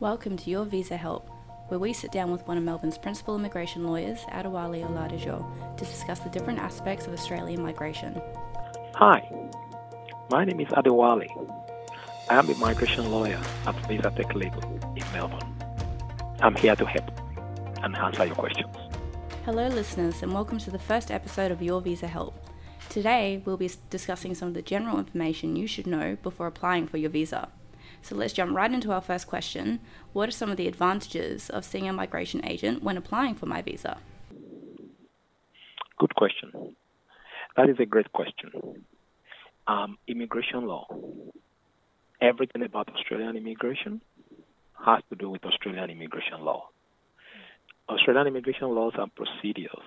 Welcome to Your Visa Help, where we sit down with one of Melbourne's principal immigration lawyers, Adewale Oladejo, to discuss the different aspects of Australian migration. Hi, my name is Adewale. I am a migration lawyer at Visa Tech Legal in Melbourne. I'm here to help and answer your questions. Hello, listeners, and welcome to the first episode of Your Visa Help. Today, we'll be discussing some of the general information you should know before applying for your visa. So let's jump right into our first question. What are some of the advantages of seeing a migration agent when applying for my visa? Good question. That is a great question. Um, immigration law. Everything about Australian immigration has to do with Australian immigration law. Australian immigration laws and procedures.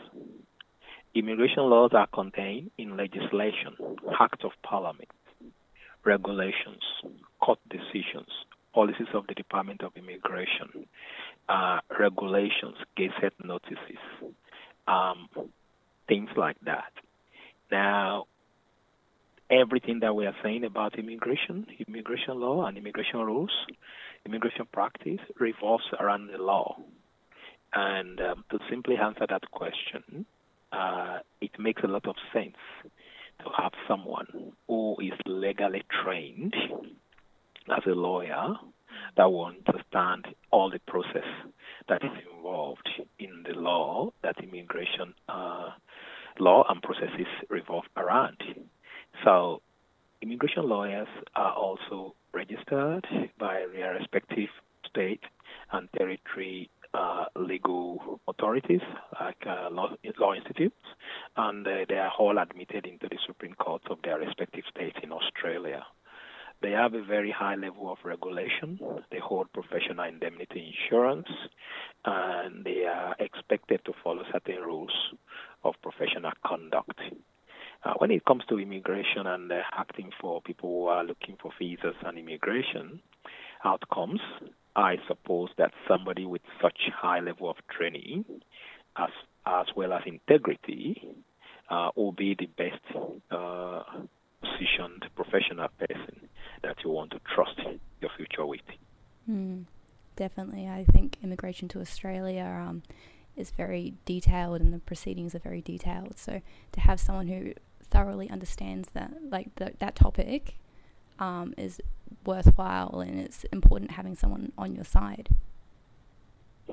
Immigration laws are contained in legislation, Act of Parliament, regulations, court decisions, policies of the Department of Immigration, uh, regulations, gazette notices, um, things like that. Now, everything that we are saying about immigration, immigration law, and immigration rules, immigration practice revolves around the law. And um, to simply answer that question, uh, it makes a lot of sense to have someone who is legally trained as a lawyer that will understand all the process that is involved in the law that immigration uh, law and processes revolve around. So, immigration lawyers are also registered by their respective state and territory uh, legal authorities like uh, law, law, institutes, and uh, they are all admitted into the Supreme Court of their respective states in Australia. They have a very high level of regulation. They hold professional indemnity insurance, and they are expected to follow certain rules of professional conduct. Uh, when it comes to immigration and uh, acting for people who are looking for visas and immigration outcomes, I suppose that somebody with such high level of training, as as well as integrity, uh, will be the best uh, positioned professional person that you want to trust your future with. Mm, definitely, I think immigration to Australia um, is very detailed, and the proceedings are very detailed. So to have someone who thoroughly understands that, like the, that topic, um, is worthwhile, and it's important having someone on your side.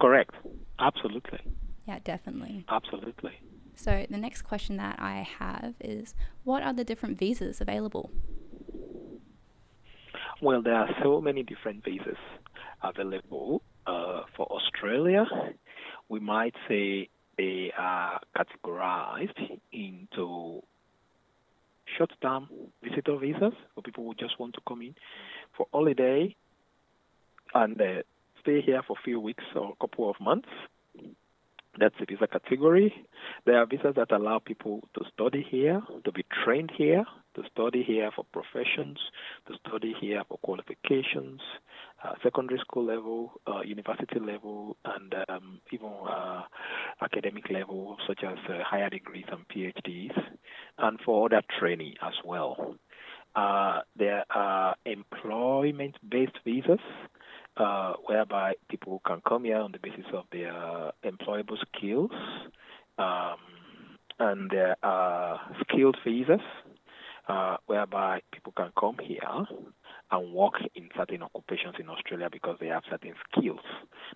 Correct. Absolutely. Yeah, definitely. Absolutely. So the next question that I have is, what are the different visas available? Well, there are so many different visas available uh, for Australia. We might say they are categorized into short-term visitor visas for people who just want to come in for holiday and uh, stay here for a few weeks or a couple of months. That's a visa category. There are visas that allow people to study here, to be trained here, to study here for professions, the study here for qualifications, uh, secondary school level, uh, university level, and um, even uh, academic level, such as uh, higher degrees and PhDs, and for other training as well. Uh, there are employment based visas. Uh, whereby people can come here on the basis of their employable skills, um, and there are skilled visas, uh, whereby people can come here and work in certain occupations in Australia because they have certain skills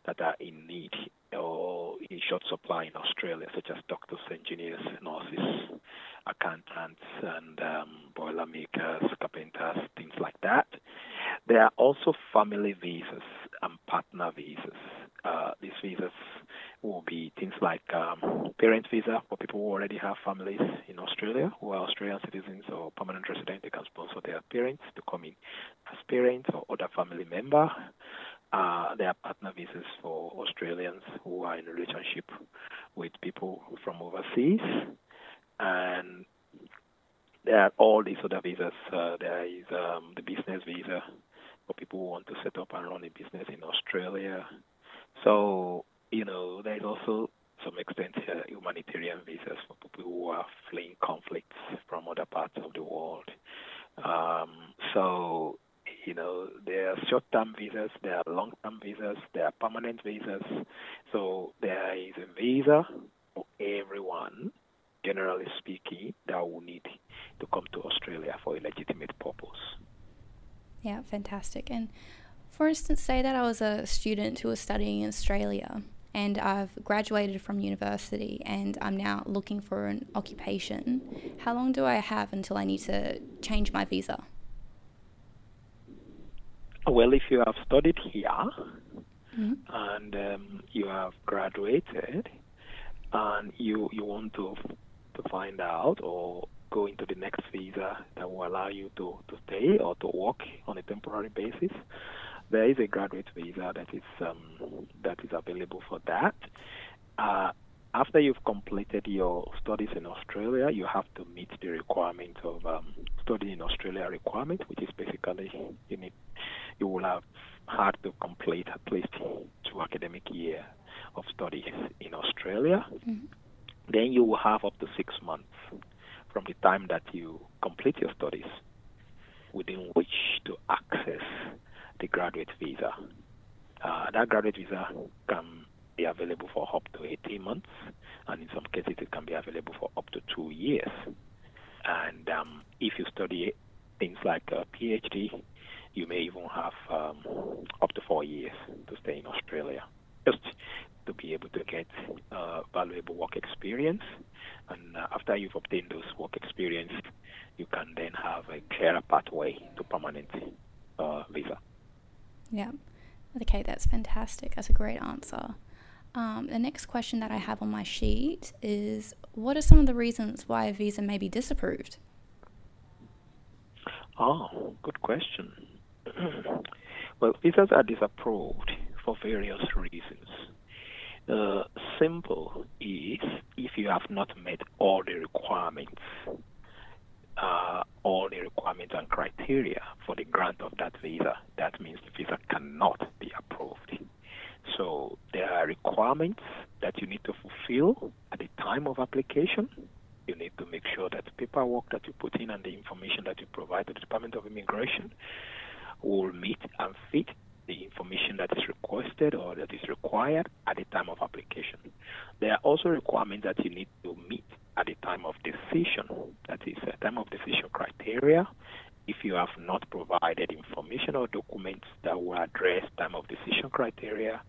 that are in need or in short supply in Australia, such as doctors, engineers, nurses, accountants, and um, boiler makers, carpenters, things like that. There are also family visas and partner visas. Uh, these visas will be things like um, parent visa for people who already have families in Australia, who are Australian citizens or permanent residents. They can sponsor their parents to come in as parents or other family member. Uh, there are partner visas for Australians who are in a relationship with people from overseas, and there are all these other visas. Uh, there is um, the business visa for people who want to set up and run a business in Australia. So you know, there's also some extent uh, humanitarian visas for people who are fleeing conflicts from other parts of the world. Um, so, You know, there are short-term visas, there are long-term visas, there are permanent visas. So there is a visa for everyone, generally speaking, that will need to come to Australia for a legitimate purpose. Yeah, fantastic. And for instance, say that I was a student who was studying in Australia and I've graduated from university and I'm now looking for an occupation. How long do I have until I need to change my visa? Well, if you have studied here mm-hmm. and um, you have graduated and you you want to to find out or go into the next visa that will allow you to, to stay or to work on a temporary basis, there is a graduate visa that is um, that is available for that. Uh, after you've completed your studies in Australia, you have to meet the requirement of um, study in Australia requirement, which is basically you need you will have had to complete at least two academic year of studies in Australia. Mm-hmm. Then you will have up to six months from the time that you complete your studies within which to access the graduate visa. Uh, that graduate visa can be available for up to 18 months, and in some cases it can be available for up to two years. And um, if you study things like a PhD, you may even have um, up to four years to stay in Australia, just to be able to get uh, valuable work experience. And uh, after you've obtained those work experience, you can then have a clearer pathway to permanent uh, visa. Yeah. Okay, that's fantastic. That's a great answer. Um, the next question that I have on my sheet is What are some of the reasons why a visa may be disapproved? Oh, good question. well, visas are disapproved for various reasons. Uh, simple is if you have not met all the requirements uh, all the requirements and criteria for the grant of that visa, that means the visa cannot be approved. So there are requirements that you need to fulfill at the time of application. You need to make sure that the paperwork that you put in and the information that you provide to the Department of Immigration will meet and fit the information that is requested or that is required at the time of application. There are also requirements that you need to meet at the time of decision. That is a time of decision criteria. If you have not provided information or documents that will address time of decision criteria,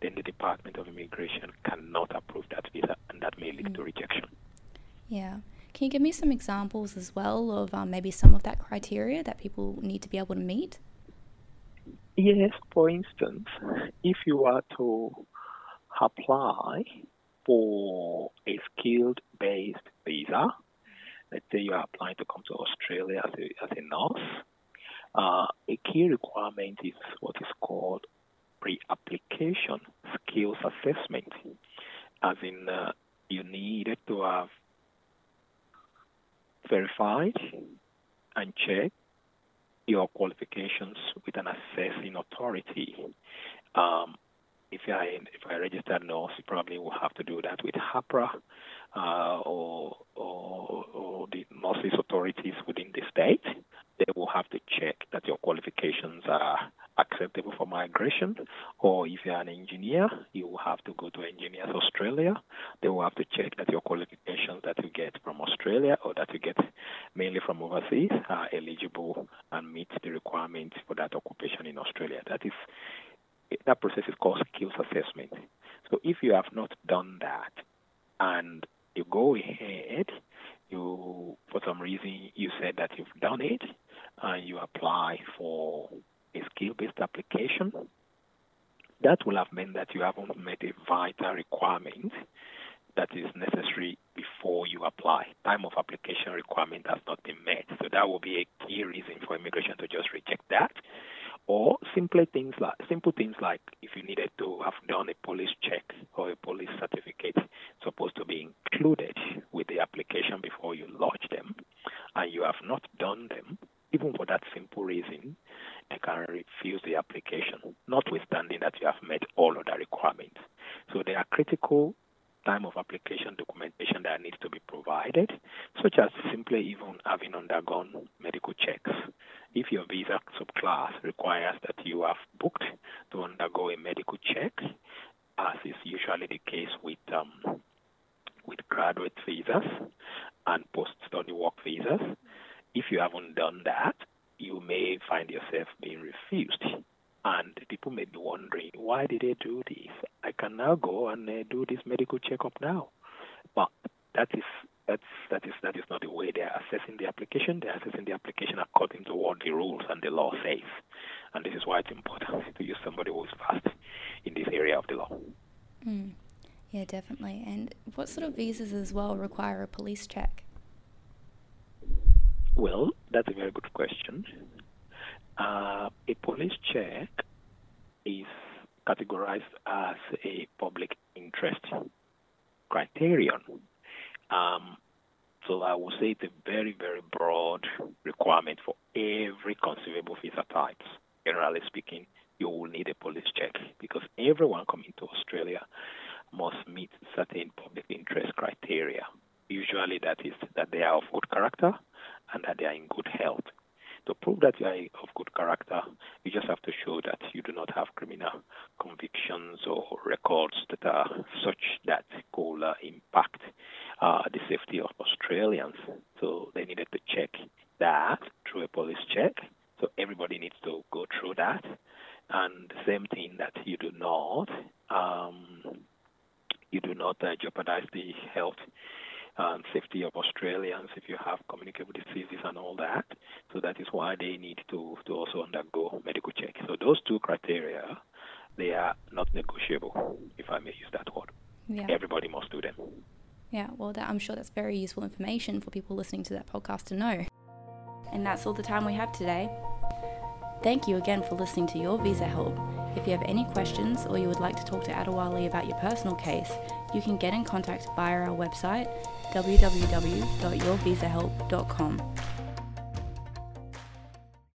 then the Department of Immigration cannot approve that visa, and that may lead mm. to rejection. Yeah. Can you give me some examples as well of um, maybe some of that criteria that people need to be able to meet? Yes, for instance, if you are to apply for a skilled based visa, let's say you are applying to come to Australia as a, as a nurse, uh, a key requirement is what is called pre application skills assessment, as in uh, you needed to have verified and checked your qualifications with an assessing authority. Um, if in, if I registered nurse, you probably will have to do that with AHPRA uh, or, or, or the nurses authorities within the state. They will have to check that your qualifications are acceptable for migration. Or if you're an engineer, you will have to go to Engineers Australia. They will have to check that your qualifications that you get from Australia or that you get mainly from overseas are eligible and meet the requirements for that occupation in Australia. That is that process is called skills assessment. So if you have not done that and you go ahead, you for some reason you said that you've done it and you apply for a skill-based application, that will have meant that you haven't met a vital requirement that is necessary before you apply. Time of application requirement has not been met. So that will be a key reason for immigration to just reject that or simply things like simple things like if you needed to have done a police check or a police certificate supposed to be included with the application before you lodge them and you have not done them even for that simple reason they can refuse the application notwithstanding that you have met all of the requirements so they are critical time of application documentation that needs to be provided, such as simply even having undergone medical checks. If your visa subclass requires that you have booked to undergo a medical check, as is usually the case with um, with graduate visas and post-study work visas, if you haven't done that, you may find yourself being refused. And people may be wondering, why did they do this? I can now go and uh, do this medical checkup now. But that is that's that is that is not the way they are assessing the application. They are assessing the application according to what the rules and the law says. And this is why it's important to use somebody who is fast in this area of the law. Mm. Yeah, definitely. And what sort of visas as well require a police check? Well, that's a very good question. Uh, a police check is categorized as a public interest criterion. Um, so I would say it's a very, very broad requirement for every conceivable visa types. Generally speaking, you will need a police check because everyone coming to Australia must meet certain public interest criteria. Usually, that is that they are of good character and that they are in good health. To prove that you are of good character, you just have to show that you do not have criminal convictions or records that are such that could uh, impact uh, the safety of Australians. So they needed to check that through a police check. So everybody needs to go through that. And the same thing that you do not, um, you do not uh, jeopardize the health and safety of Australians if you have communicable diseases and all that. So that is why they need to, to also undergo medical check. So those two criteria, they are not negotiable, if I may use that word. Yeah. Everybody must do them. Yeah, well, that, I'm sure that's very useful information for people listening to that podcast to know. And that's all the time we have today. Thank you again for listening to Your Visa Help. If you have any questions or you would like to talk to Adewale about your personal case, you can get in contact via our website www.yourvisahelp.com.